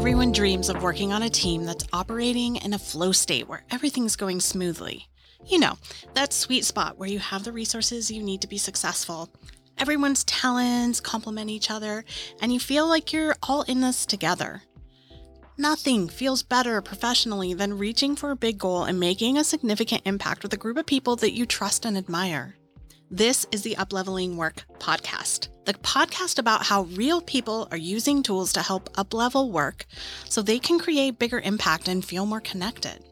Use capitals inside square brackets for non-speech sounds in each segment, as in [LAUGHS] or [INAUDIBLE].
everyone dreams of working on a team that's operating in a flow state where everything's going smoothly. You know, that sweet spot where you have the resources you need to be successful. Everyone's talents complement each other, and you feel like you're all in this together. Nothing feels better professionally than reaching for a big goal and making a significant impact with a group of people that you trust and admire. This is the Upleveling Work podcast, the podcast about how real people are using tools to help uplevel work so they can create bigger impact and feel more connected.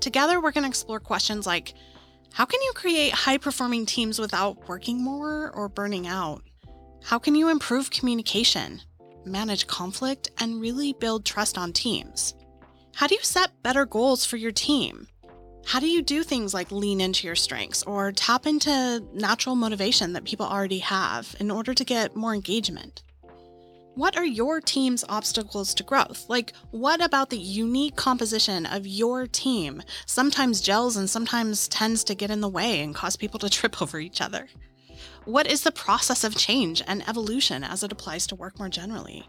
Together, we're going to explore questions like how can you create high performing teams without working more or burning out? How can you improve communication? manage conflict, and really build trust on teams. How do you set better goals for your team? How do you do things like lean into your strengths or tap into natural motivation that people already have in order to get more engagement? What are your team's obstacles to growth? Like, what about the unique composition of your team sometimes gels and sometimes tends to get in the way and cause people to [LAUGHS] trip over each other? What is the process of change and evolution as it applies to work more generally?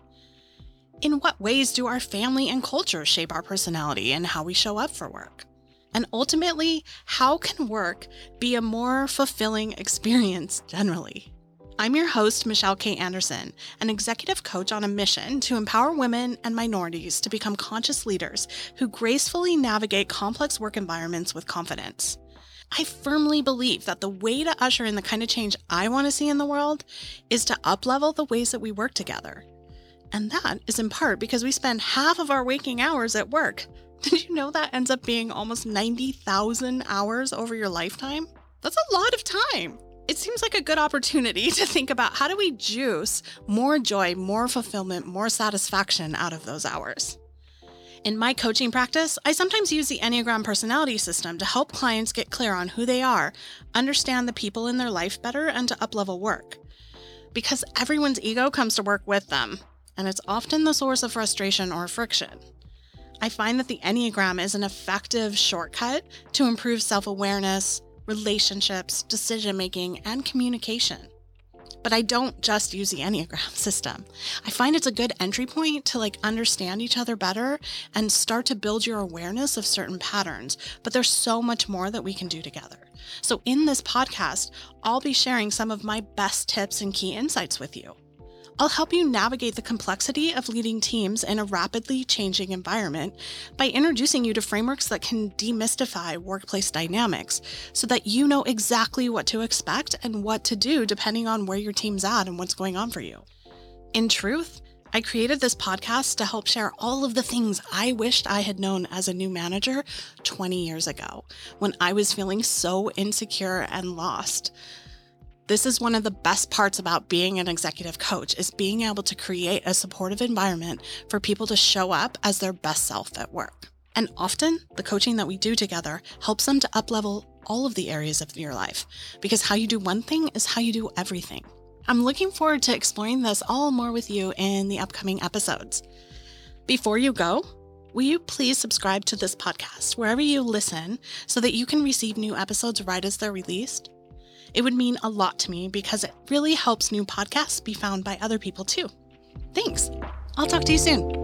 In what ways do our family and culture shape our personality and how we show up for work? And ultimately, how can work be a more fulfilling experience generally? I'm your host, Michelle Kay Anderson, an executive coach on a mission to empower women and minorities to become conscious leaders who gracefully navigate complex work environments with confidence. I firmly believe that the way to usher in the kind of change I want to see in the world is to uplevel the ways that we work together. And that is in part because we spend half of our waking hours at work. [LAUGHS] Did you know that ends up being almost 90,000 hours over your lifetime? That's a lot of time. It seems like a good opportunity [LAUGHS] to think about how do we juice more joy, more fulfillment, more satisfaction out of those hours. In my coaching practice, I sometimes use the Enneagram personality system to help clients get clear on who they are, understand the people in their life better, and to uplevel work. Because everyone's ego comes to work with them, and it's often the source of frustration or friction. I find that the Enneagram is an effective shortcut to improve self awareness, relationships, decision making, and communication but I don't just use the Enneagram [LAUGHS] system. I find it's a good entry point to like understand each other better and start to build your awareness of certain patterns. But there's so much more that we can do together. So in this podcast, I'll be sharing some of my best tips and key insights with you. I'll help you navigate the complexity of leading teams in a rapidly changing environment by introducing you to frameworks that can demystify workplace dynamics so that you know exactly what to expect and what to do depending on where your team's at and what's going on for you. In truth, I created this podcast to help share all of the things I wished I had known as a new manager 20 years ago when I was feeling so insecure and lost. This is one of the best parts about being an executive coach is being able to create a supportive environment for people to show up as their best self at work. And often the coaching that we do together helps them to uplevel all of the areas of your life because how you do one thing is how you do everything. I'm looking forward to exploring this all more with you in the upcoming episodes. Before you go, will you please subscribe to this podcast wherever you listen so that you can receive new episodes right as they're released? It would mean a lot to me because it really helps new podcasts be found by other people too. Thanks. I'll talk to you soon.